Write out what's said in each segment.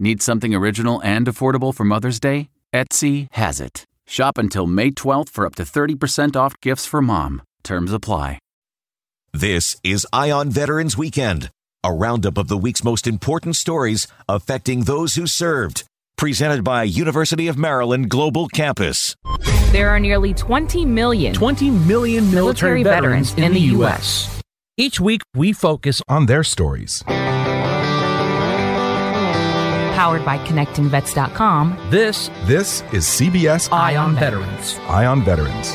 Need something original and affordable for Mother's Day? Etsy has it. Shop until May 12th for up to 30% off gifts for mom. Terms apply. This is Eye on Veterans Weekend, a roundup of the week's most important stories affecting those who served. Presented by University of Maryland Global Campus. There are nearly 20 million 20 million military, Military veterans, veterans in, in the the U.S. Each week, we focus on their stories. Powered by connectingvets.com. This This is CBS Eye on Veterans. Eye on Veterans.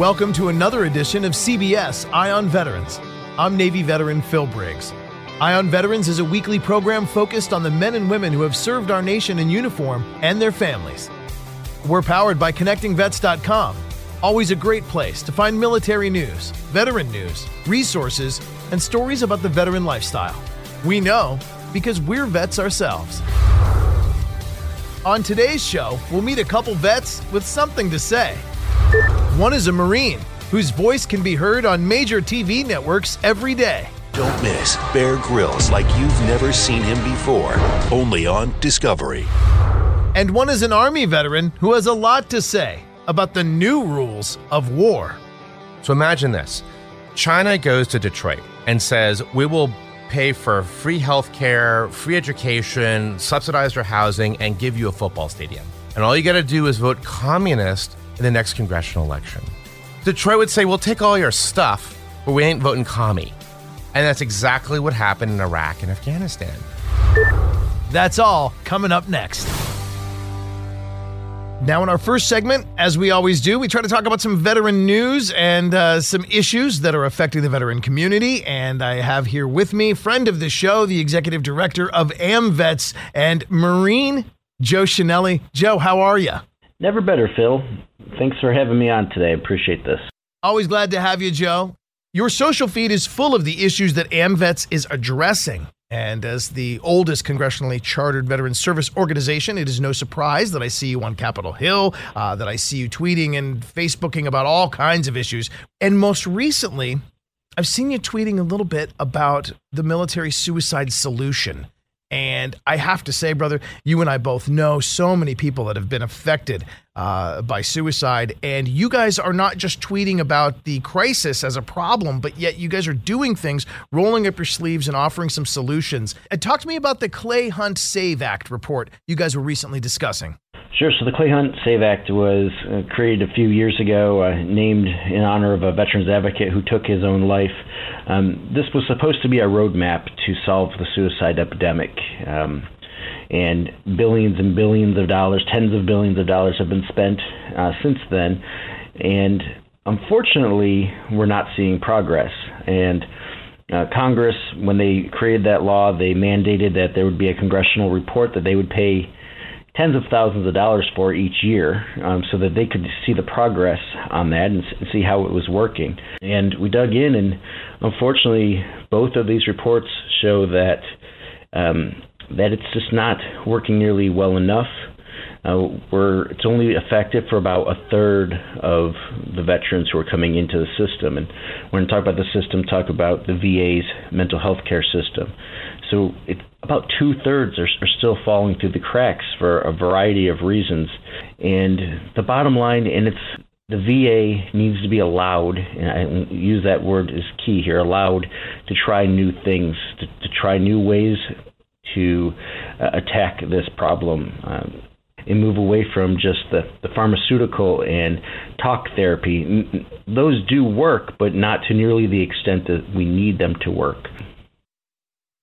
Welcome to another edition of CBS Eye on Veterans. I'm Navy veteran Phil Briggs. Eye on Veterans is a weekly program focused on the men and women who have served our nation in uniform and their families. We're powered by connectingvets.com, always a great place to find military news, veteran news, resources, and stories about the veteran lifestyle. We know because we're vets ourselves. On today's show, we'll meet a couple vets with something to say. One is a Marine whose voice can be heard on major TV networks every day. Don't miss Bear Grylls like you've never seen him before, only on Discovery. And one is an Army veteran who has a lot to say about the new rules of war. So imagine this China goes to Detroit and says, We will pay for free health care, free education, subsidize your housing, and give you a football stadium. And all you got to do is vote communist in the next congressional election. Detroit would say, We'll take all your stuff, but we ain't voting commie. And that's exactly what happened in Iraq and Afghanistan. That's all coming up next. Now, in our first segment, as we always do, we try to talk about some veteran news and uh, some issues that are affecting the veteran community. And I have here with me, friend of the show, the executive director of AmVets and Marine, Joe Chenelly. Joe, how are you? Never better, Phil. Thanks for having me on today. I appreciate this. Always glad to have you, Joe. Your social feed is full of the issues that AmVets is addressing. And as the oldest congressionally chartered veteran service organization, it is no surprise that I see you on Capitol Hill, uh, that I see you tweeting and Facebooking about all kinds of issues. And most recently, I've seen you tweeting a little bit about the military suicide solution. And I have to say, brother, you and I both know so many people that have been affected uh, by suicide. And you guys are not just tweeting about the crisis as a problem, but yet you guys are doing things, rolling up your sleeves and offering some solutions. And talk to me about the Clay Hunt Save Act report you guys were recently discussing. Sure. So the Clay Hunt Save Act was uh, created a few years ago, uh, named in honor of a veterans advocate who took his own life. Um, this was supposed to be a roadmap to solve the suicide epidemic. Um, and billions and billions of dollars, tens of billions of dollars have been spent uh, since then. And unfortunately, we're not seeing progress. And uh, Congress, when they created that law, they mandated that there would be a congressional report that they would pay tens of thousands of dollars for each year um, so that they could see the progress on that and see how it was working. And we dug in, and unfortunately, both of these reports show that um, that it's just not working nearly well enough. Uh, we're, it's only effective for about a third of the veterans who are coming into the system. And when we talk about the system, talk about the VA's mental health care system. So it, about two thirds are, are still falling through the cracks for a variety of reasons. And the bottom line, and it's the VA needs to be allowed, and I use that word as key here, allowed to try new things, to, to try new ways to uh, attack this problem. Um, and move away from just the, the pharmaceutical and talk therapy. Those do work, but not to nearly the extent that we need them to work.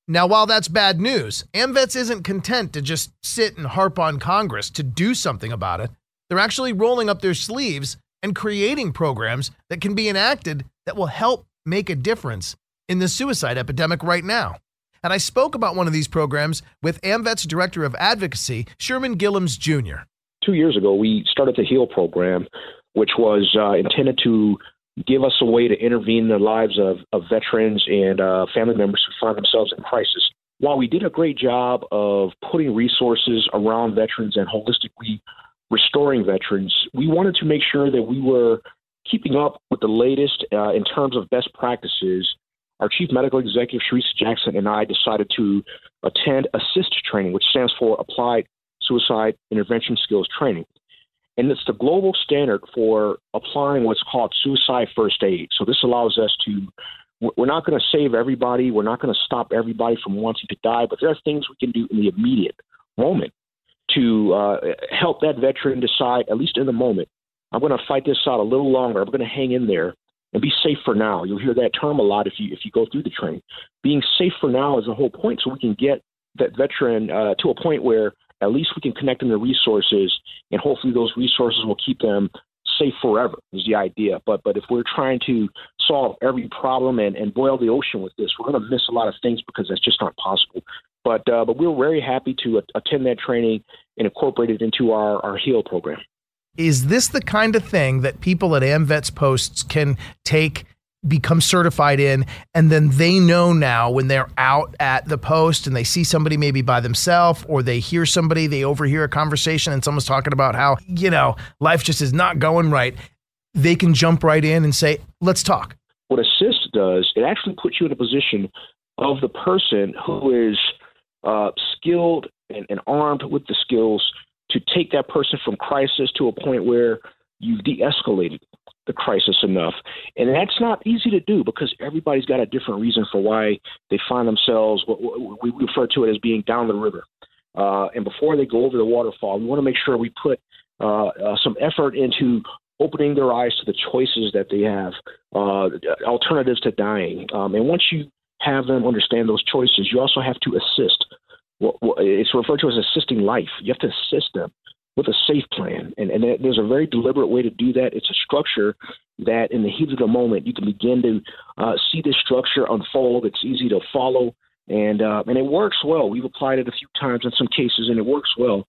Now, while that's bad news, AMVETS isn't content to just sit and harp on Congress to do something about it. They're actually rolling up their sleeves and creating programs that can be enacted that will help make a difference in the suicide epidemic right now. And I spoke about one of these programs with AMVET's Director of Advocacy, Sherman Gillums Jr. Two years ago, we started the HEAL program, which was uh, intended to give us a way to intervene in the lives of, of veterans and uh, family members who find themselves in crisis. While we did a great job of putting resources around veterans and holistically restoring veterans, we wanted to make sure that we were keeping up with the latest uh, in terms of best practices our chief medical executive, Sherisa Jackson, and I decided to attend ASSIST training, which stands for Applied Suicide Intervention Skills Training. And it's the global standard for applying what's called suicide first aid. So this allows us to, we're not going to save everybody, we're not going to stop everybody from wanting to die, but there are things we can do in the immediate moment to uh, help that veteran decide, at least in the moment, I'm going to fight this out a little longer. I'm going to hang in there and be safe for now. You'll hear that term a lot if you if you go through the training. Being safe for now is the whole point, so we can get that veteran uh, to a point where at least we can connect them to resources, and hopefully those resources will keep them safe forever. Is the idea. But but if we're trying to solve every problem and, and boil the ocean with this, we're going to miss a lot of things because that's just not possible. But uh, but we're very happy to attend that training and incorporate it into our our HEAL program is this the kind of thing that people at AMVETS posts can take? Become certified in and then they know now when they're out at the post and they see somebody maybe by themselves or they hear somebody they overhear a conversation and someone's talking about how you know life just is not going right they can jump right in and say let's talk. What assist does it actually puts you in a position of the person who is uh, skilled and, and armed with the skills to take that person from crisis to a point where you've de escalated the crisis enough. And that's not easy to do because everybody's got a different reason for why they find themselves, what we refer to it as being down the river. Uh, and before they go over the waterfall, we want to make sure we put uh, uh, some effort into opening their eyes to the choices that they have, uh, alternatives to dying. Um, and once you have them understand those choices, you also have to assist it's referred to as assisting life. You have to assist them with a safe plan. And, and there's a very deliberate way to do that. It's a structure that, in the heat of the moment, you can begin to uh, see this structure unfold. It's easy to follow, and uh, and it works well. We've applied it a few times in some cases, and it works well.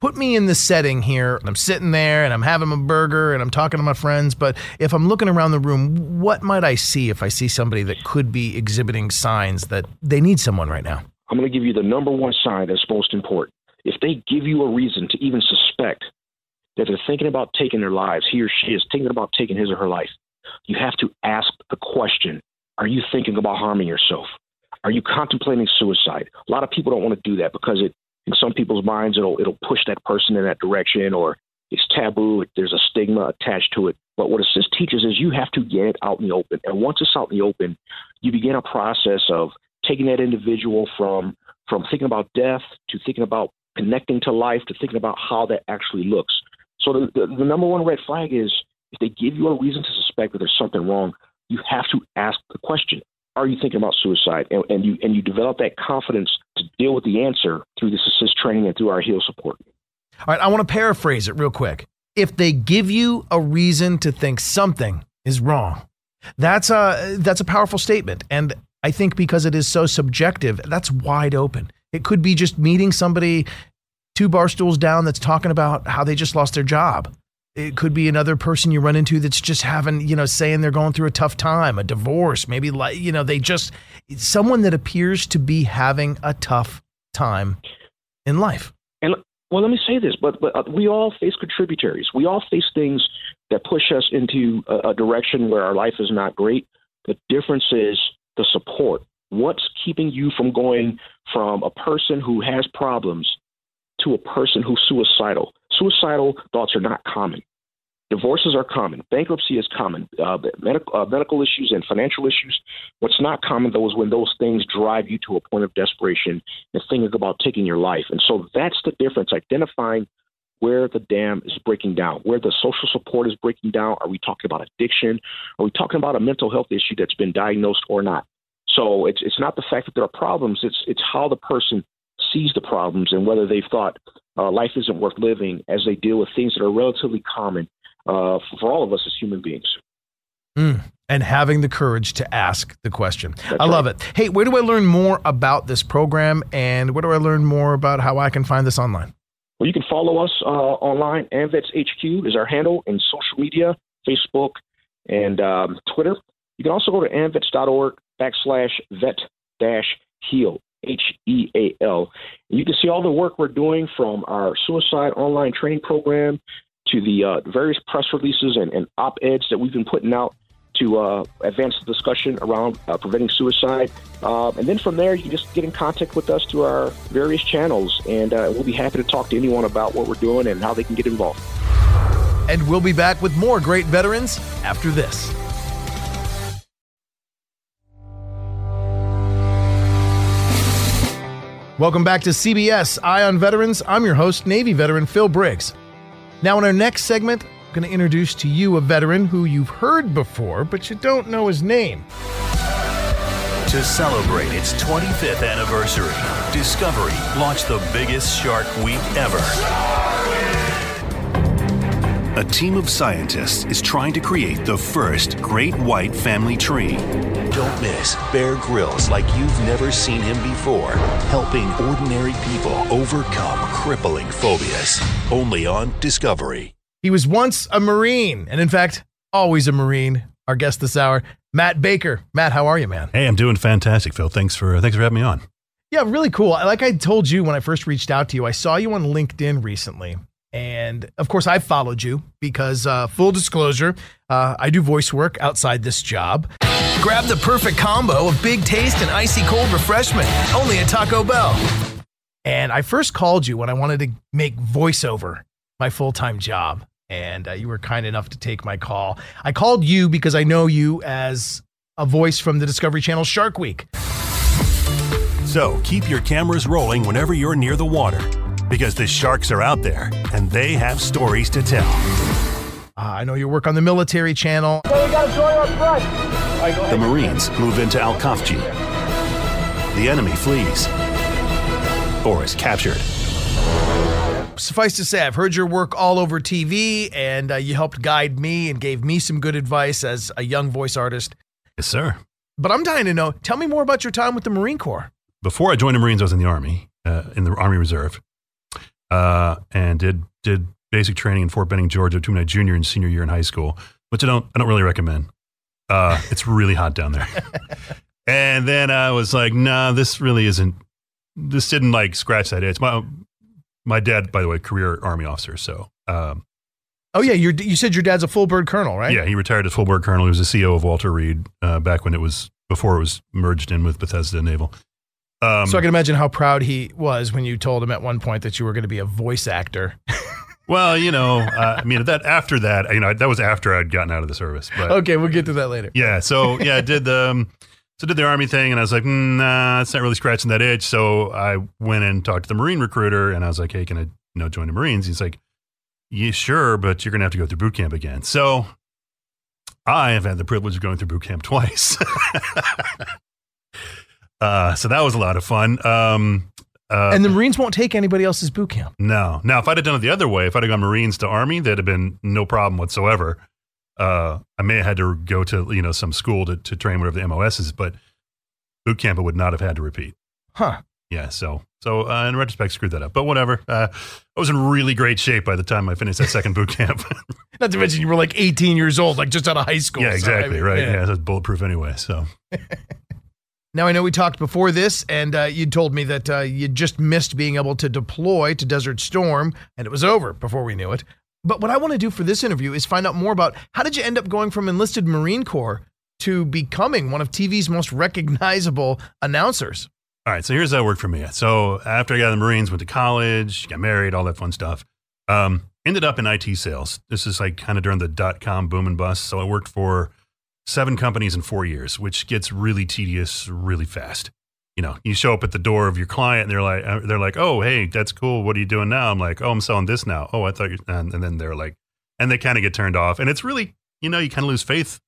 Put me in the setting here. I'm sitting there and I'm having a burger and I'm talking to my friends. But if I'm looking around the room, what might I see if I see somebody that could be exhibiting signs that they need someone right now? I'm going to give you the number one sign that's most important. If they give you a reason to even suspect that they're thinking about taking their lives, he or she is thinking about taking his or her life, you have to ask the question Are you thinking about harming yourself? Are you contemplating suicide? A lot of people don't want to do that because it, in some people's minds, it'll it'll push that person in that direction, or it's taboo. There's a stigma attached to it. But what assist teaches is you have to get it out in the open, and once it's out in the open, you begin a process of taking that individual from from thinking about death to thinking about connecting to life to thinking about how that actually looks. So the, the, the number one red flag is if they give you a reason to suspect that there's something wrong, you have to ask the question: Are you thinking about suicide? And, and you and you develop that confidence to deal with the answer through this assist training and through our heal support. All right, I want to paraphrase it real quick. If they give you a reason to think something is wrong, that's a that's a powerful statement, and I think because it is so subjective, that's wide open. It could be just meeting somebody two bar stools down that's talking about how they just lost their job. It could be another person you run into that's just having, you know, saying they're going through a tough time, a divorce, maybe like, you know, they just, someone that appears to be having a tough time in life. And well, let me say this, but, but uh, we all face contributaries. We all face things that push us into a, a direction where our life is not great. The difference is the support What's keeping you from going from a person who has problems to a person who's suicidal? Suicidal thoughts are not common. Divorces are common. Bankruptcy is common. Uh, medical, uh, medical issues and financial issues. What's not common, though, is when those things drive you to a point of desperation and thinking about taking your life. And so that's the difference identifying where the dam is breaking down, where the social support is breaking down. Are we talking about addiction? Are we talking about a mental health issue that's been diagnosed or not? So it's it's not the fact that there are problems. It's it's how the person sees the problems and whether they've thought uh, life isn't worth living as they deal with things that are relatively common uh, for all of us as human beings. Mm, and having the courage to ask the question. That's I love right. it. Hey, where do I learn more about this program and where do I learn more about how I can find this online? Well, you can follow us uh, online. AMVETS HQ is our handle in social media, Facebook and um, Twitter. You can also go to amvets.org backslash vet dash heal, H E A L. You can see all the work we're doing from our suicide online training program to the uh, various press releases and, and op eds that we've been putting out to uh, advance the discussion around uh, preventing suicide. Uh, and then from there, you can just get in contact with us through our various channels, and uh, we'll be happy to talk to anyone about what we're doing and how they can get involved. And we'll be back with more great veterans after this. Welcome back to CBS Eye on Veterans. I'm your host, Navy veteran Phil Briggs. Now, in our next segment, I'm going to introduce to you a veteran who you've heard before, but you don't know his name. To celebrate its 25th anniversary, Discovery launched the biggest Shark Week ever. A team of scientists is trying to create the first great white family tree. Don't miss Bear Grylls like you've never seen him before, helping ordinary people overcome crippling phobias. Only on Discovery. He was once a Marine, and in fact, always a Marine. Our guest this hour, Matt Baker. Matt, how are you, man? Hey, I'm doing fantastic, Phil. Thanks for uh, thanks for having me on. Yeah, really cool. Like I told you when I first reached out to you, I saw you on LinkedIn recently. And of course, I followed you because, uh, full disclosure, uh, I do voice work outside this job. Grab the perfect combo of big taste and icy cold refreshment only at Taco Bell. And I first called you when I wanted to make voiceover my full time job. And uh, you were kind enough to take my call. I called you because I know you as a voice from the Discovery Channel Shark Week. So keep your cameras rolling whenever you're near the water, because the sharks are out there and they have stories to tell. Uh, I know you work on the military channel. The Marines move into Al Khafji. The enemy flees or is captured. Suffice to say, I've heard your work all over TV, and uh, you helped guide me and gave me some good advice as a young voice artist. Yes, sir. But I'm dying to know tell me more about your time with the Marine Corps. Before I joined the Marines, I was in the Army, uh, in the Army Reserve, uh, and did did basic training in Fort Benning, Georgia, between my junior and senior year in high school, which I don't I don't really recommend. Uh, it's really hot down there. and then I was like, nah, this really isn't. This didn't like scratch that itch. My my dad, by the way, career Army officer, so. Um, Oh, yeah, you're, you said your dad's a full bird colonel, right? Yeah, he retired as full bird colonel. He was the CEO of Walter Reed uh, back when it was before it was merged in with Bethesda Naval. Um, so I can imagine how proud he was when you told him at one point that you were going to be a voice actor. well, you know, uh, I mean, that after that, you know, that was after I'd gotten out of the service. But okay, we'll get to that later. yeah, so yeah, I did the um, so did the army thing, and I was like, mm, nah, it's not really scratching that itch. So I went and talked to the Marine recruiter, and I was like, hey, can I you know join the Marines? He's like, yeah, sure, but you're gonna have to go through boot camp again. So I have had the privilege of going through boot camp twice. uh, so that was a lot of fun. Um, uh, and the Marines won't take anybody else's boot camp. no. Now, if I'd have done it the other way, if I'd have gone Marines to Army, that'd have been no problem whatsoever. Uh, I may have had to go to you know some school to, to train whatever the MOS is, but boot camp I would not have had to repeat. Huh. Yeah. So so uh, in retrospect, screwed that up. But whatever. Uh, I was in really great shape by the time I finished that second boot camp. Not to mention you were like 18 years old, like just out of high school. yeah, So, I exactly. mean, right. Yeah, that's bulletproof anyway. So Now, I know we talked before this, and uh, you told me that uh, you just missed being able to deploy to Desert Storm, and it was over before we knew it. But what I want to do for this interview is find out more about how did you end up going from enlisted Marine Corps to becoming one of TV's most recognizable announcers? All right, so here's how it worked for me. So after I got out of the Marines, went to college, got married, all that fun stuff. Um, ended up in IT sales. This is like kind of during the dot com boom and bust. So I worked for seven companies in four years, which gets really tedious really fast. You know, you show up at the door of your client and they're like, uh, they're like, oh, hey, that's cool. What are you doing now? I'm like, oh, I'm selling this now. Oh, I thought you, and, and then they're like, and they kind of get turned off. And it's really, you know, you kind of lose faith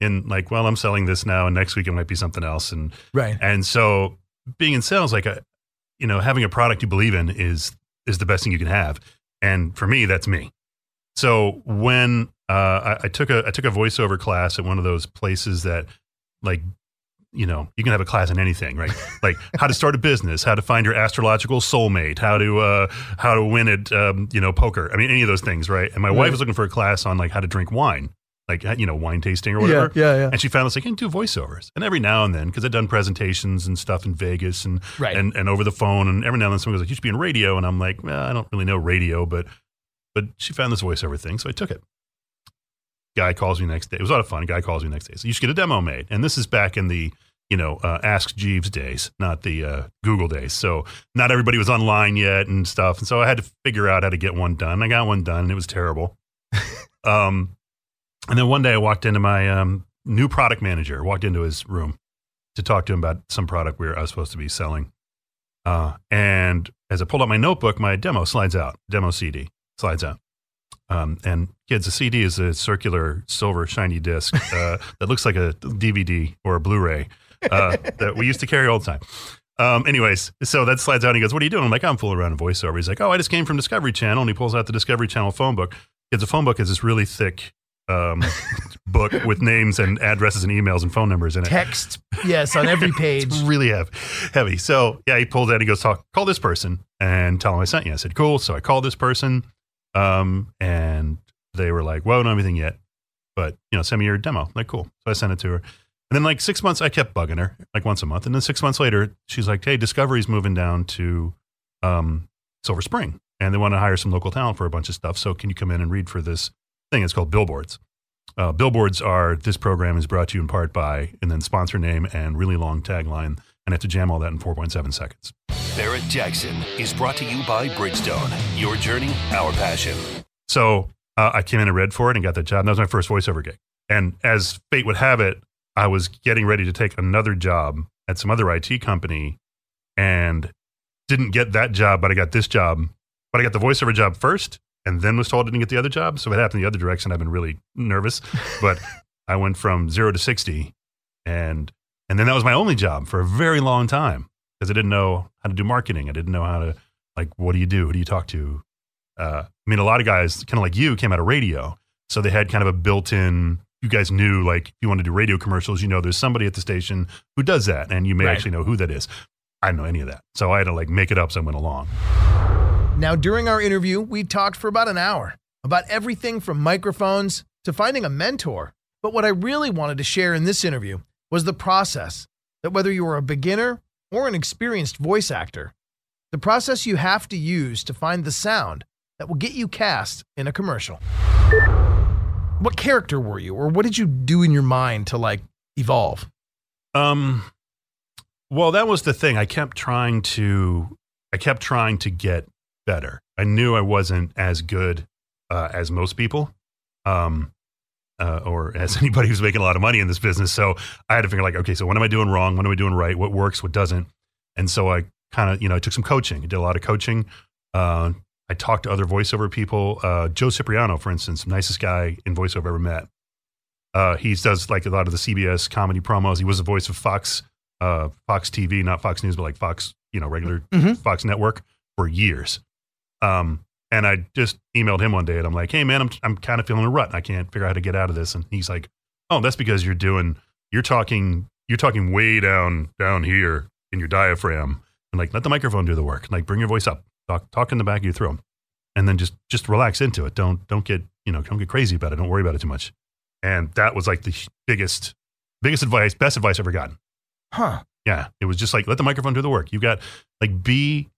in like, well, I'm selling this now, and next week it might be something else. And right. And so being in sales, like a, you know, having a product you believe in is is the best thing you can have. And for me, that's me. So when uh, I, I, took a I took a voiceover class at one of those places that like you know you can have a class in anything right like how to start a business how to find your astrological soulmate how to uh, how to win at um, you know poker i mean any of those things right and my right. wife was looking for a class on like how to drink wine like you know wine tasting or whatever yeah yeah, yeah. and she found this like you can do voiceovers and every now and then because i'd done presentations and stuff in vegas and right. and, and over the phone and every now and then someone goes like you should be in radio and i'm like well, i don't really know radio but but she found this voiceover thing so i took it guy calls me next day. It was a lot of fun. Guy calls me next day. So you should get a demo made. And this is back in the, you know, uh, Ask Jeeves days, not the uh, Google days. So not everybody was online yet and stuff. And so I had to figure out how to get one done. I got one done and it was terrible. um, and then one day I walked into my um, new product manager, walked into his room to talk to him about some product we were, I was supposed to be selling. Uh, and as I pulled out my notebook, my demo slides out, demo CD slides out. Um, and kids, a CD is a circular silver shiny disc uh, that looks like a DVD or a Blu-ray uh, that we used to carry all the time. Um, anyways, so that slides out and he goes, What are you doing? I'm like, I'm fooling around in voiceover. He's like, Oh, I just came from Discovery Channel. And he pulls out the Discovery Channel phone book. Kids, a phone book is this really thick um, book with names and addresses and emails and phone numbers in it. Text, yes, on every page. it's really heavy. heavy. So, yeah, he pulls out and he goes, Talk, Call this person and tell him I sent you. I said, Cool. So I called this person. Um, and they were like, well, not anything yet, but you know, send me your demo. Like, cool. So I sent it to her. And then like six months, I kept bugging her like once a month. And then six months later, she's like, hey, Discovery's moving down to um, Silver Spring and they want to hire some local talent for a bunch of stuff. So can you come in and read for this thing? It's called Billboards. Uh, billboards are this program is brought to you in part by, and then sponsor name and really long tagline. And I have to jam all that in 4.7 seconds. Barrett Jackson is brought to you by Bridgestone. Your journey, our passion. So uh, I came in and read for it and got the job. And that was my first voiceover gig. And as fate would have it, I was getting ready to take another job at some other IT company and didn't get that job, but I got this job. But I got the voiceover job first and then was told I didn't get the other job. So it happened the other direction. I've been really nervous. But I went from zero to 60 and and then that was my only job for a very long time because I didn't know how to do marketing. I didn't know how to like what do you do? Who do you talk to? Uh, I mean, a lot of guys, kind of like you, came out of radio, so they had kind of a built-in. You guys knew like if you want to do radio commercials, you know, there's somebody at the station who does that, and you may right. actually know who that is. I didn't know any of that, so I had to like make it up as I went along. Now, during our interview, we talked for about an hour about everything from microphones to finding a mentor. But what I really wanted to share in this interview was the process that whether you are a beginner or an experienced voice actor, the process you have to use to find the sound that will get you cast in a commercial. What character were you, or what did you do in your mind to like evolve? Um, well, that was the thing. I kept trying to, I kept trying to get better. I knew I wasn't as good uh, as most people. Um, uh, or as anybody who's making a lot of money in this business. So I had to figure like, okay, so what am I doing wrong? What am I doing right? What works? What doesn't? And so I kind of, you know, I took some coaching. I did a lot of coaching. Uh, I talked to other voiceover people. Uh, Joe Cipriano, for instance, nicest guy in voiceover I've ever met. Uh, he does like a lot of the CBS comedy promos. He was the voice of Fox, uh, Fox TV, not Fox News, but like Fox, you know, regular mm-hmm. Fox Network for years. Um, and I just emailed him one day and I'm like, hey, man, I'm, I'm kind of feeling a rut. I can't figure out how to get out of this. And he's like, oh, that's because you're doing, you're talking, you're talking way down, down here in your diaphragm. And like, let the microphone do the work. Like, bring your voice up, talk, talk in the back of your throat. And then just, just relax into it. Don't, don't get, you know, don't get crazy about it. Don't worry about it too much. And that was like the biggest, biggest advice, best advice I've ever gotten. Huh. Yeah. It was just like, let the microphone do the work. You got like, be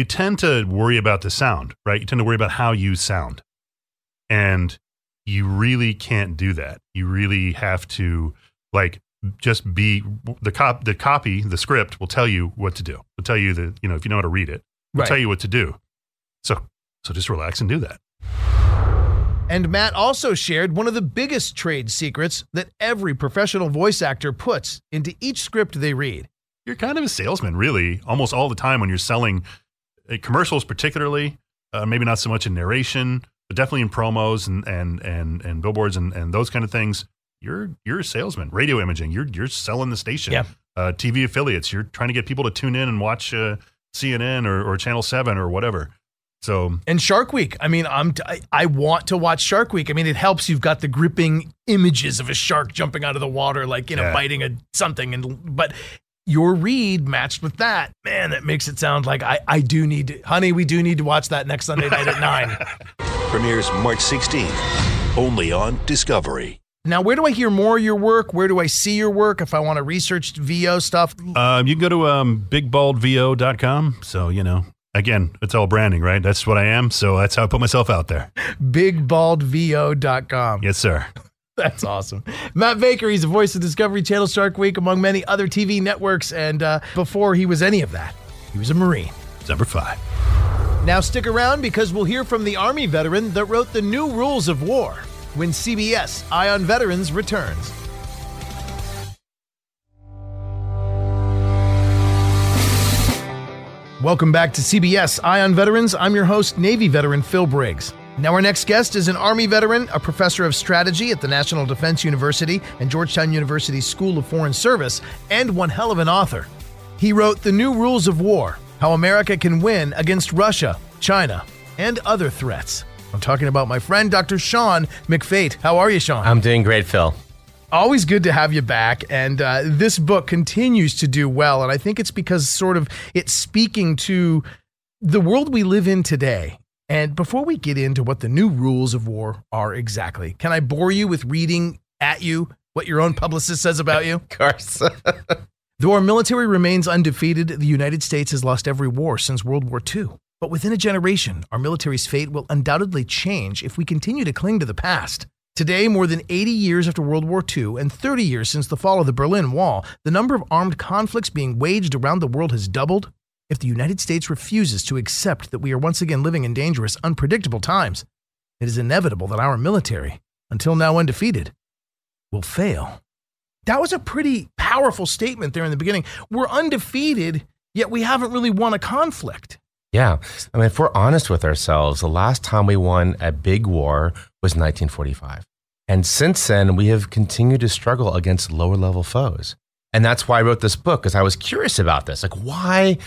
you tend to worry about the sound, right? You tend to worry about how you sound. And you really can't do that. You really have to Like just be the cop the copy the script will tell you what to do. It'll tell you that you know if you know how to read it, it'll Right. tell you what to do. So so just relax and do that. And Matt also shared one of the biggest trade secrets that every professional voice actor puts into each script they read. You're kind of a salesman, really, almost all the time when you're selling commercials, particularly. Uh, maybe not so much in narration, but definitely in promos and and and and billboards and, and those kind of things. You're you're a salesman. Radio imaging, you're you're selling the station. Yeah. Uh, TV affiliates, you're trying to get people to tune in and watch uh, CNN or, or Channel Seven or whatever. So And Shark Week. I mean, I'm I, I want to watch Shark Week. I mean, it helps. You've got the gripping images of a shark jumping out of the water, like you know, Yeah. biting a something. And but your read matched with that, man, that makes it sound like I I do need to, honey. We do need to watch that next Sunday night at nine. Premieres March 16th, only on Discovery. Now, where do I hear more of your work? Where do I see your work if I want to research VO stuff? um, you can go to um, bigbaldvo.com. So you know, again, it's all branding, right? That's what I am. So that's how I put myself out there. BigBaldVO.com. Yes, sir. That's awesome. Matt Baker, he's the voice of Discovery Channel Shark Week, among many other TV networks. And uh, before he was any of that, he was a Marine. Number five. Now stick around because we'll hear from the Army veteran that wrote the new rules of war when CBS Eye on Veterans returns. Welcome back to CBS Eye on Veterans. I'm your host, Navy veteran Phil Briggs. Now, our next guest is an Army veteran, a professor of strategy at the National Defense University and Georgetown University School of Foreign Service, and one hell of an author. He wrote The New Rules of War How America Can Win Against Russia, China, and Other Threats. I'm talking about my friend, Dr. Sean McFate. How are you, Sean? I'm doing great, Phil. always good to have you back. And uh, this book continues to do well. And I think it's because sort of it's speaking to the world we live in today. And before we get into what the new rules of war are exactly, can I bore you with reading at you what your own publicist says about you? Of course. Though our military remains undefeated, the United States has lost every war since World War II. But within a generation, our military's fate will undoubtedly change if we continue to cling to the past. Today, more than 80 years after World War II and 30 years since the fall of the Berlin Wall, the number of armed conflicts being waged around the world has doubled. If the United States refuses to accept that we are once again living in dangerous, unpredictable times, it is inevitable that our military, until now undefeated, will fail. That was a pretty powerful statement there in the beginning. We're undefeated, yet we haven't really won a conflict. Yeah. I mean, if we're honest with ourselves, the last time we won a big war was 1945. And since then, we have continued to struggle against lower level foes. And that's why I wrote this book, because I was curious about this. Like, why?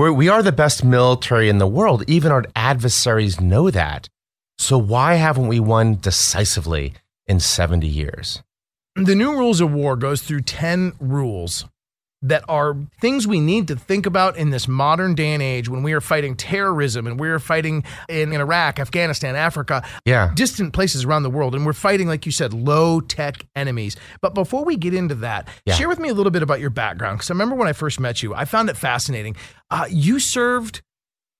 We're, we are the best military in the world. Even our adversaries know that. So, why haven't we won decisively in 70 years? The new rules of war goes through 10 rules that are things we need to think about in this modern day and age when we are fighting terrorism and we're fighting in, in Iraq, Afghanistan, Africa, Yeah. distant places around the world. And we're fighting, like you said, low tech enemies. But before we get into that, Yeah. share with me a little bit about your background. Because I remember when I first met you, I found it fascinating. Uh, you served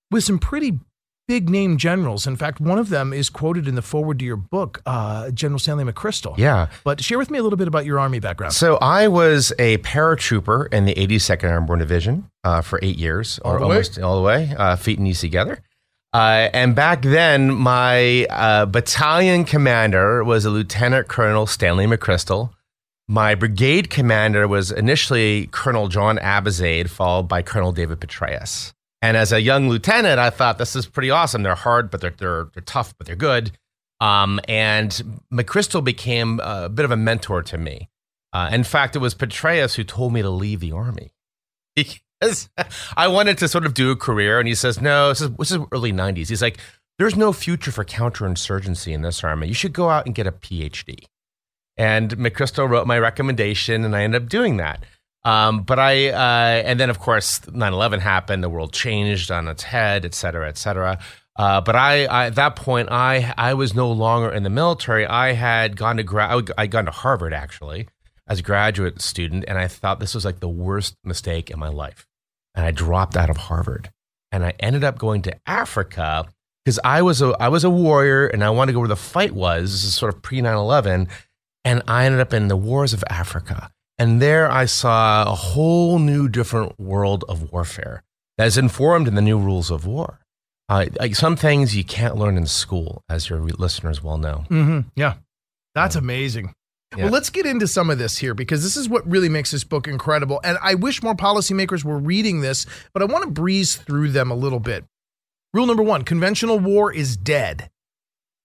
with some pretty big name generals. In fact, one of them is quoted in the forward to your book, uh, General Stanley McChrystal. Yeah. But share with me a little bit about your Army background. So I was a paratrooper in the 82nd Airborne Division uh, for eight years, All or the way? almost all the way, uh, feet and knees together. Uh, and back then, my uh, battalion commander was a Lieutenant Colonel Stanley McChrystal. My brigade commander was initially Colonel John Abizaid, followed by Colonel David Petraeus. And as a young lieutenant, I thought this is pretty awesome. They're hard, but they're they're, they're tough, but they're good. Um, and McChrystal became a bit of a mentor to me. Uh, in fact, it was Petraeus who told me to leave the army because I wanted to sort of do a career. And he says, no, this is, this is early 90s. He's like, there's no future for counterinsurgency in this army. You should go out and get a PhD. And McChrystal wrote my recommendation, and I ended up doing that. Um, but I, uh, and then of course, 9 11 happened, the world changed on its head, et cetera, et cetera. Uh, but I, I, at that point, I, I was no longer in the military. I had gone to gra- I would- I'd gone to Harvard actually as a graduate student, and I thought this was like the worst mistake in my life. And I dropped out of Harvard, and I ended up going to Africa because I was a I was a warrior, and I wanted to go where the fight was. This is sort of pre 9 11. And I ended up in the wars of Africa. And there I saw a whole new different world of warfare that is informed in the new rules of war. Uh, like some things you can't learn in school, as your listeners well know. Mm-hmm. Yeah. That's amazing. Yeah. Well, let's get into some of this here because this is what really makes this book incredible. And I wish more policymakers were reading this, but I want to breeze through them a little bit. Rule number one conventional war is dead.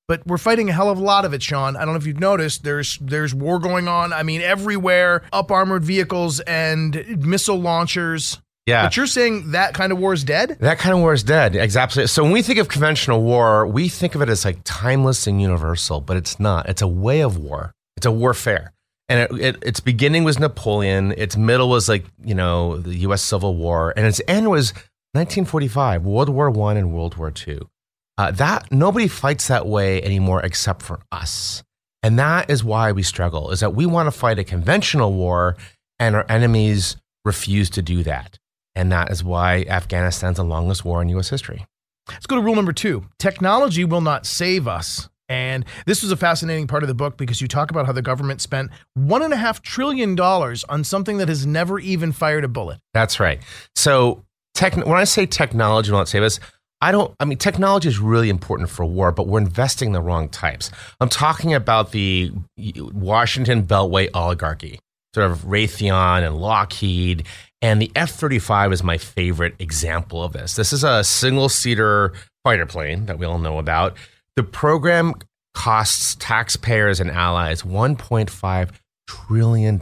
But we're fighting a hell of a lot of it, Sean. I don't know if you've noticed. There's there's war going on. I mean, everywhere, up armored vehicles and missile launchers. Yeah. But you're saying that kind of war is dead? That kind of war is dead. Exactly. So when we think of conventional war, we think of it as like timeless and universal, but it's not. It's a way of war. It's a warfare. And it, it, its beginning was Napoleon. Its middle was like, you know, the U.S. Civil War. And its end was 1945, World War One and World War Two. Uh, that nobody fights that way anymore except for us. And that is why we struggle, is that we want to fight a conventional war and our enemies refuse to do that. And that is why Afghanistan's the longest war in U.S. history. Let's go to rule number two technology will not save us. And this was a fascinating part of the book because you talk about how the government spent $1.5 trillion on something that has never even fired a bullet. That's right. So, tech, when I say technology will not save us, I don't, I mean, technology is really important for war, but we're investing the wrong types. I'm talking about the Washington Beltway oligarchy, sort of Raytheon and Lockheed. And the F 35 is my favorite example of this. This is a single seater fighter plane that we all know about. The program costs taxpayers and allies $1.5 trillion.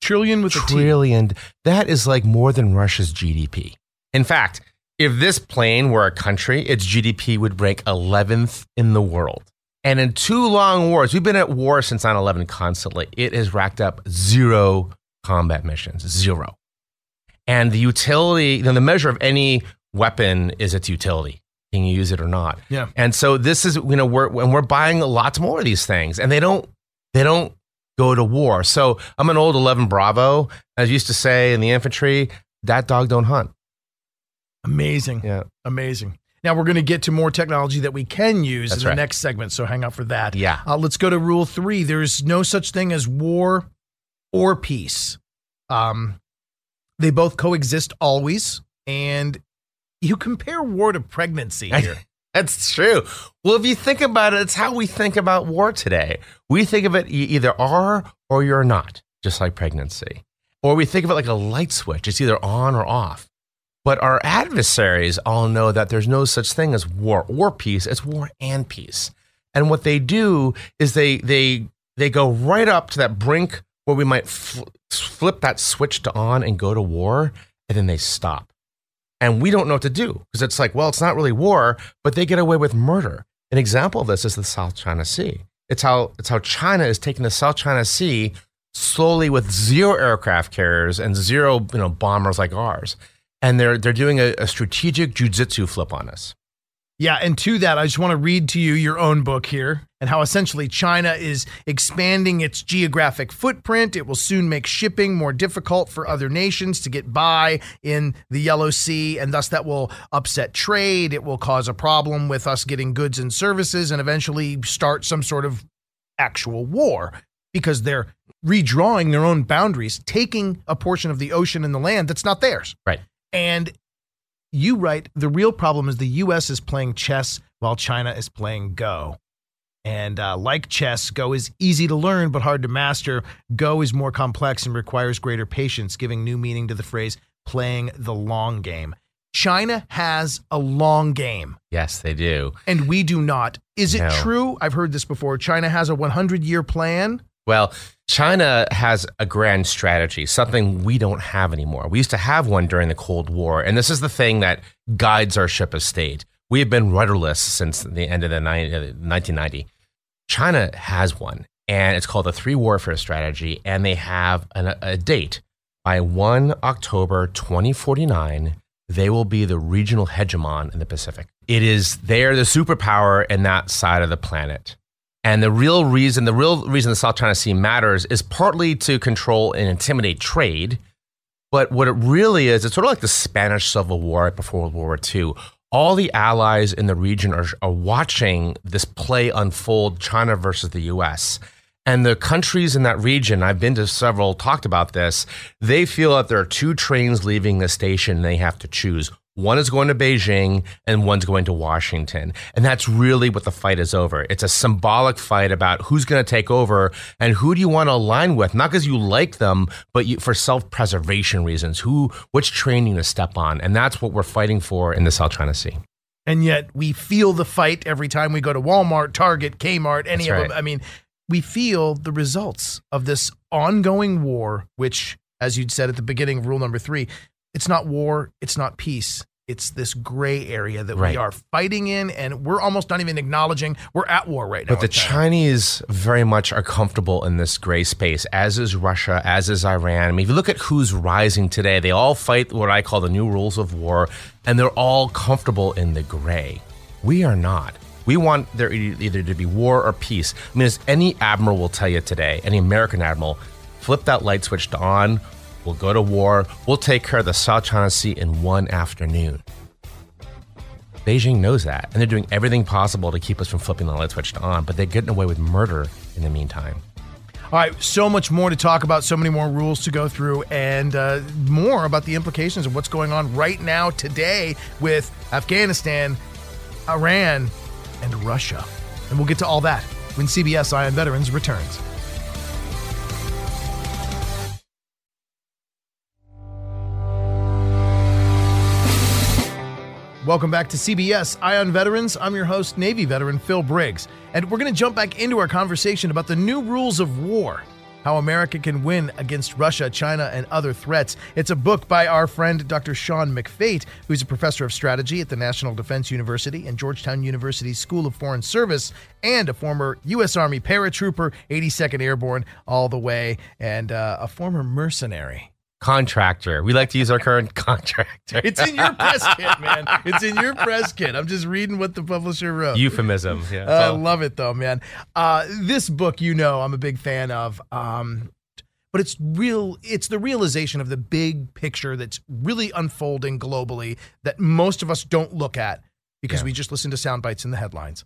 Trillion with trillion. a T. That is like more than Russia's GDP. In fact, if this plane were a country, its GDP would rank 11th in the world. And in two long wars, we've been at war since 9 11 constantly, it has racked up zero combat missions, zero. And the utility, you know, the measure of any weapon is its utility. Can you use it or not? Yeah. And so this is, you know, we're when we're buying lots more of these things, and they don't they don't go to war. So I'm an old 11 Bravo, as used to say in the infantry, that dog don't hunt. Amazing. Yeah. Amazing. Now we're going to get to more technology that we can use That's in the right. next segment, so hang out for that. Yeah. Uh, let's go to rule three. There's no such thing as war or peace. Um, they both coexist always, and you compare war to pregnancy here. That's true. Well, if you think about it, it's how we think about war today. We think of it you either are or you're not, just like pregnancy. Or we think of it like a light switch. It's either on or off. But our adversaries all know that there's no such thing as war or peace. It's war and peace. And what they do is they they they go right up to that brink where we might fl- flip that switch to on and go to war, and then they stop. And we don't know what to do because it's like, well, it's not really war, but they get away with murder. An example of this is the South China Sea. It's how it's how China is taking the South China Sea slowly with zero aircraft carriers and zero you know bombers like ours, and they're they're doing a, a strategic jujitsu flip on us. Yeah, and to that, I just want to read to you your own book here and how essentially China is expanding its geographic footprint. It will soon make shipping more difficult for other nations to get by in the Yellow Sea, and thus that will upset trade. It will cause a problem with us getting goods and services and eventually start some sort of actual war because they're redrawing their own boundaries, taking a portion of the ocean and the land that's not theirs. Right. And you write the real problem is the US is playing chess while China is playing Go. And uh, like chess, Go is easy to learn but hard to master. Go is more complex and requires greater patience, giving new meaning to the phrase playing the long game. China has a long game, Yes, they do. and we do not. Is it No. true? I've heard this before. China has a 100 year plan. Well, China has a grand strategy, something we don't have anymore. We used to have one during the Cold War, and this is the thing that guides our ship of state. We have been rudderless since the end of the ni- uh, 1990. China has one, and it's called the Three Warfare Strategy, and they have an, a date. By 1 October 2049, they will be the regional hegemon in the Pacific. It is they're the superpower in that side of the planet. And the real reason, the real reason the South China Sea matters is partly to control and intimidate trade. But what it really is, it's sort of like the Spanish Civil War before World War II. All the allies in the region are, are watching this play unfold, China versus the US. And the countries in that region, I've been to several, talked about this, they feel that there are two trains leaving the station and they have to choose. One is going to Beijing and one's going to Washington. And that's really what the fight is over. It's a symbolic fight about who's going to take over and who do you want to align with, not because you like them, but you, for self preservation reasons. Who, which train you to step on. And that's what we're fighting for in the South China Sea. And yet we feel the fight every time we go to Walmart, Target, Kmart, any That's of right. them. I mean, we feel the results of this ongoing war, which, as you'd said at the beginning of rule number three, it's not war, it's not peace. It's this gray area that Right. we are fighting in, and we're almost not even acknowledging we're at war right now. But the. Chinese very much are comfortable in this gray space, as is Russia, as is Iran. I mean, if you look at who's rising today, they all fight what I call the new rules of war, and they're all comfortable in the gray. We are not. We want there either to be war or peace. I mean, as any admiral will tell you today, any American admiral, flip that light switch to on. We'll go to war. We'll take care of the South China Sea in one afternoon. Beijing knows that, and they're doing everything possible to keep us from flipping the light switch on, but they're getting away with murder in the meantime. All right, so much more to talk about, so many more rules to go through, and uh, more about the implications of what's going on right now today with Afghanistan, Iran, and Russia. And we'll get to all that when CBS Eye on Veterans returns. Welcome back to CBS Eye on Veterans. I'm your host, Navy veteran Phil Briggs. And we're going to jump back into our conversation about the new rules of war how America can win against Russia, China, and other threats. It's a book by our friend Dr. Sean McFate, who's a professor of strategy at the National Defense University and Georgetown University School of Foreign Service, and a former U.S. Army paratrooper, 82nd Airborne, all the way, and uh, a former mercenary. Contractor. We like to use our current contractor. It's in your press kit, man. It's in your press kit. I'm just reading what the publisher wrote. Euphemism. Yeah. I So- love it though, man. Uh, this book, you know, I'm a big fan of. Um, but it's real. It's the realization of the big picture that's really unfolding globally that most of us don't look at because Yeah. we just listen to sound bites in the headlines.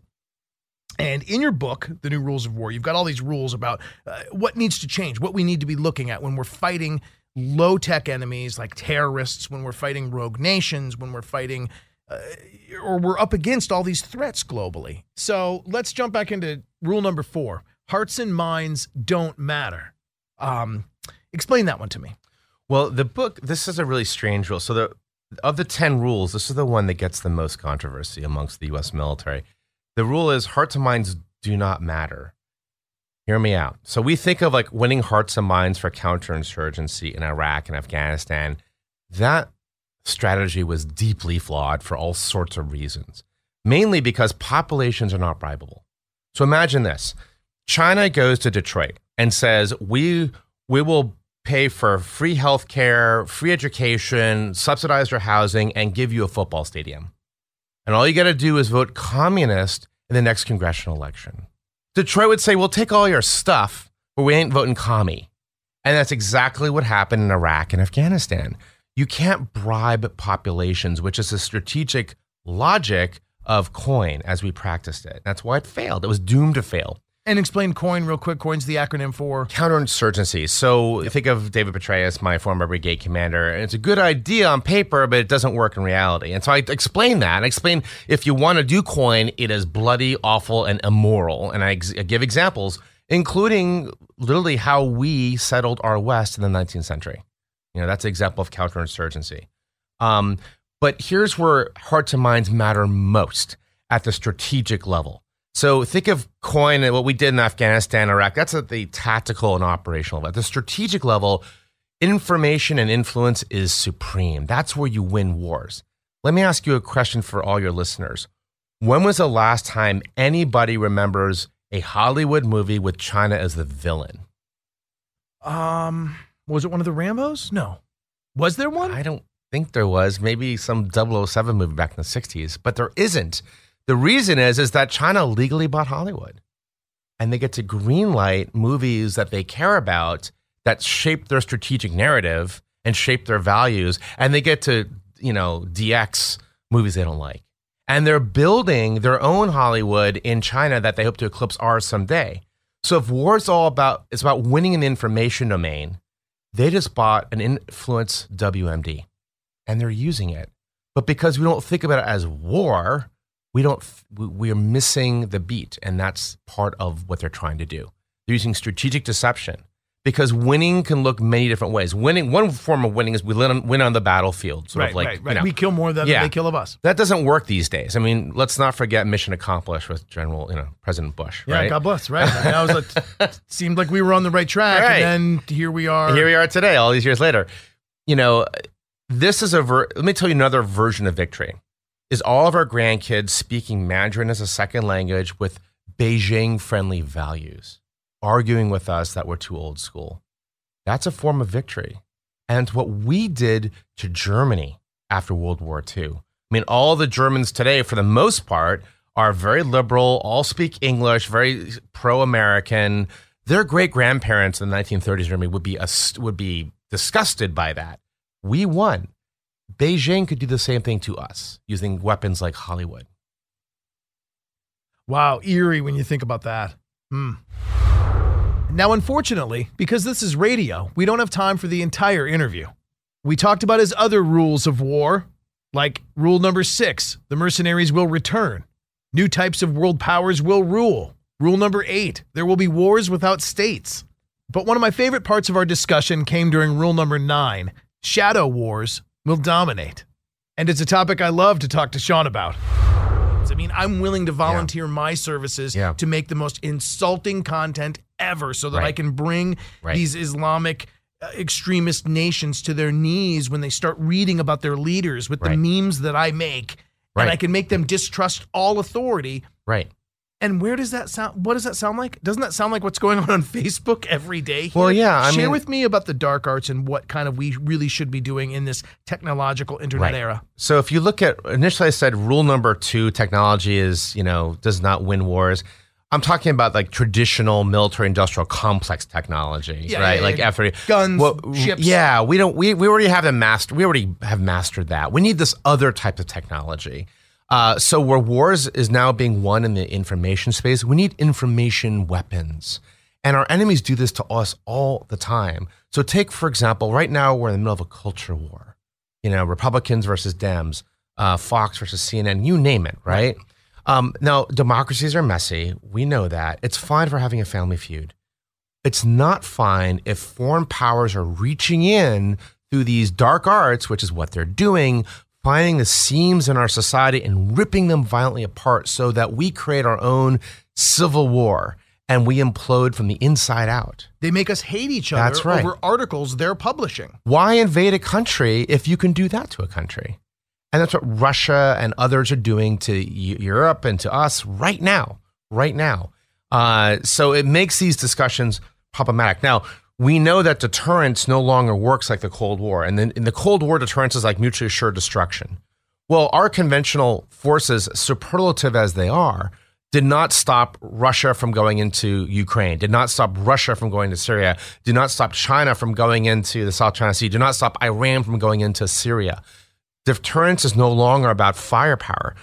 And in your book, The New Rules of War, you've got all these rules about uh, what needs to change, what we need to be looking at when we're fighting low tech enemies like terrorists, when we're fighting rogue nations, when we're fighting uh, or we're up against all these threats globally. So let's jump back into rule number four hearts and minds don't matter. Um, explain that one to me. Well, the book, this is a really strange rule. So, the of the 10 rules, this is the one that gets the most controversy amongst the US military. The rule is hearts and minds do not matter. Hear me out. So, we think of like winning hearts and minds for counterinsurgency in Iraq and Afghanistan. That strategy was deeply flawed for all sorts of reasons, mainly because populations are not bribable. So, imagine this China goes to Detroit and says, We, we will pay for free health care, free education, subsidize your housing, and give you a football stadium. And all you got to do is vote communist in the next congressional election. Detroit would say, We'll take all your stuff, but we ain't voting commie. And that's exactly what happened in Iraq and Afghanistan. You can't bribe populations, which is the strategic logic of coin as we practiced it. That's why it failed. It was doomed to fail. And explain COIN real quick. COIN's the acronym for Counterinsurgency. So think of David Petraeus, my former brigade commander. And it's a good idea on paper, but it doesn't work in reality. And so I explain that. I explain if you want to do coin, it is bloody, awful, and immoral. And I, ex- I give examples, including literally how we settled our West in the 19th century. You know, that's an example of counterinsurgency. Um, but here's where hearts and minds matter most at the strategic level. So think of coin and what we did in Afghanistan, Iraq. That's at the tactical and operational level. At the strategic level, information and influence is supreme. That's where you win wars. Let me ask you a question for all your listeners. When was the last time anybody remembers a Hollywood movie with China as the villain? um, was it one of the Rambos? No. Was there one? I don't think there was. Maybe some 007 movie back in the 60s, but there isn't. The reason is is that China legally bought Hollywood. And they get to greenlight movies that they care about that shape their strategic narrative and shape their values. And they get to, you know, DX movies they don't like. And they're building their own Hollywood in China that they hope to eclipse ours someday. So if war is all about it's about winning in the information domain, they just bought an influence WMD and they're using it. But because we don't think about it as war, we don't we are missing the beat and that's part of what they're trying to do. They're using strategic deception because winning can look many different ways. Winning, one form of winning is we win on, win on the battlefield. Sort right, of like, right, right. You know, we kill more of them yeah. than they kill of us. That doesn't work these days. I mean, let's not forget mission accomplished with General, you know, President Bush. Yeah, right? God bless. Right. I was like, seemed like we were on the right track, and then here we are. Here we are today, all these years later. You know, this is a. Ver- let me tell you another version of victory. Is all of our grandkids speaking Mandarin as a second language with Beijing-friendly values, arguing with us that we're too old school? That's a form of victory, and what we did to Germany after World War II. I mean, all the Germans today, for the most part, are very liberal, all speak English, very pro-American. Their great grandparents in the 1930s Germany would be would be disgusted by that. We won. Beijing could do the same thing to us using weapons like Hollywood. Wow, eerie when you think about that. Hmm. Now, unfortunately, because this is radio, we don't have time for the entire interview. We talked about his other rules of war, like rule number six the mercenaries will return, new types of world powers will rule. Rule number eight there will be wars without states. But one of my favorite parts of our discussion came during rule number nine shadow wars will dominate. And it's a topic I love to talk to Sean about. I mean, I'm willing to volunteer my services Yeah. to make the most insulting content ever so that I can bring Right. these Islamic uh, extremist nations to their knees when they start reading about their leaders with Right. the memes that I make. And I can make them distrust all authority. Right. And where does that sound? What does that sound like? Doesn't that sound like what's going on on Facebook every day? here? Well, yeah, I Share mean- with me about the dark arts and what kind of we really should be doing in this technological internet Right. era. So if you look at initially I said rule number two, technology is, you know, does not win wars. I'm talking about like traditional military industrial complex technology, Yeah, right? yeah, like yeah. after Guns, ships. Yeah, we don't we, we already have them master we already have mastered that. We need this other type of technology. Uh, so where wars is now being won in the information space, we need information weapons. And our enemies do this to us all the time. So take, for example, right now we're in the middle of a culture war. You know, Republicans versus Dems, uh, Fox versus CNN, you name it, right? Um, now, democracies are messy. We know that. It's fine for having a family feud. It's not fine if foreign powers are reaching in through these dark arts, which is what they're doing, finding the seams in our society and ripping them violently apart so that we create our own civil war and we implode from the inside out. They make us hate each other That's right. over articles they're publishing. Why invade a country if you can do that to a country? And that's what Russia and others are doing to Europe and to us right now, right now. Uh, so it makes these discussions problematic. Now, we know that deterrence no longer works like the Cold War. And then in the Cold War, deterrence is like mutually assured destruction. Well, our conventional forces, superlative as they are, did not stop Russia from going into Ukraine, did not stop Russia from going to Syria, did not stop China from going into the South China Sea, did not stop Iran from going into Syria. Deterrence is no longer about firepower.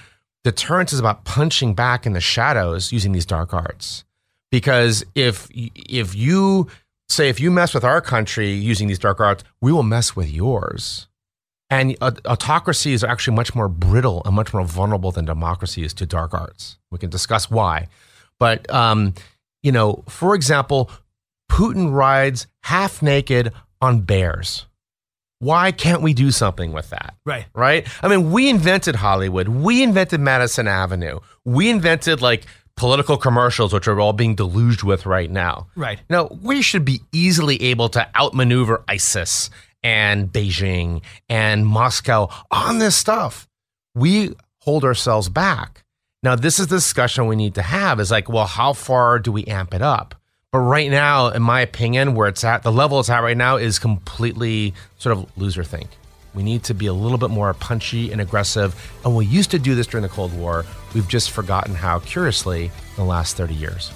Deterrence is about punching back in the shadows using these dark arts. Because if if you say if you mess with our country using these dark arts, we will mess with yours. And autocracies are actually much more brittle and much more vulnerable than democracy is to dark arts. We can discuss why. But, um, you know, for example, Putin rides half naked on bears. Why can't we do something with that? Right. Right? I mean, we invented Hollywood. We invented Madison Avenue. We invented like political commercials, which are all being deluged with right now. Right. You know, we should be easily able to outmaneuver ISIS and Beijing and Moscow on this stuff. We hold ourselves back. Now, this is the discussion we need to have is like, well, how far do we amp it up? But right now, in my opinion, where it's at, the level it's at right now is completely sort of loser think. We need to be a little bit more punchy and aggressive. And we used to do this during the Cold War. We've just forgotten how, curiously, in the last 30 years.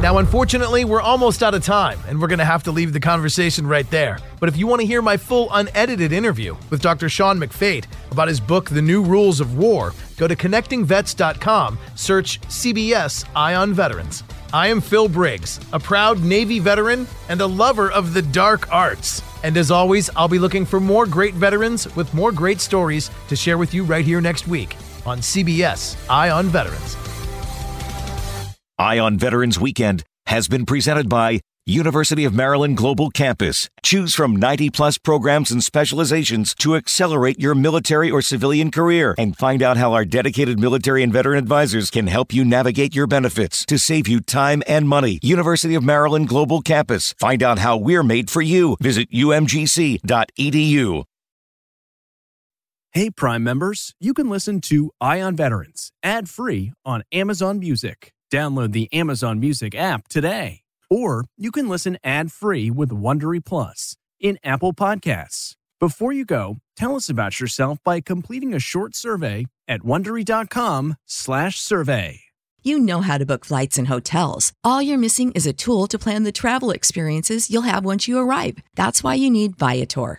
Now, unfortunately, we're almost out of time, and we're going to have to leave the conversation right there. But if you want to hear my full unedited interview with Dr. Sean McFate about his book, The New Rules of War, go to connectingvets.com, search CBS Eye on Veterans. I am Phil Briggs, a proud Navy veteran and a lover of the dark arts. And as always, I'll be looking for more great veterans with more great stories to share with you right here next week on CBS Eye on Veterans. Eye on Veterans Weekend has been presented by University of Maryland Global Campus. Choose from 90 plus programs and specializations to accelerate your military or civilian career and find out how our dedicated military and veteran advisors can help you navigate your benefits to save you time and money. University of Maryland Global Campus. Find out how we're made for you. Visit umgc.edu. Hey, Prime members, you can listen to Eye on Veterans ad free on Amazon Music. Download the Amazon Music app today. Or you can listen ad-free with Wondery Plus in Apple Podcasts. Before you go, tell us about yourself by completing a short survey at wondery.com/survey. You know how to book flights and hotels. All you're missing is a tool to plan the travel experiences you'll have once you arrive. That's why you need Viator.